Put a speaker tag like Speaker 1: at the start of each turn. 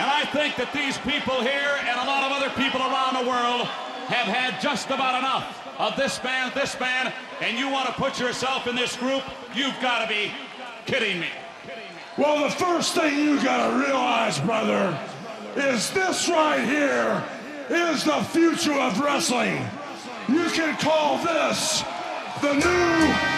Speaker 1: And I think that these people here and a lot of other people around the world have had just about enough of this man, this man, and you want to put yourself in this group, you've got to be kidding me.
Speaker 2: Well, the first thing you gotta realize, brother, is this right here is the future of wrestling. You can call this the New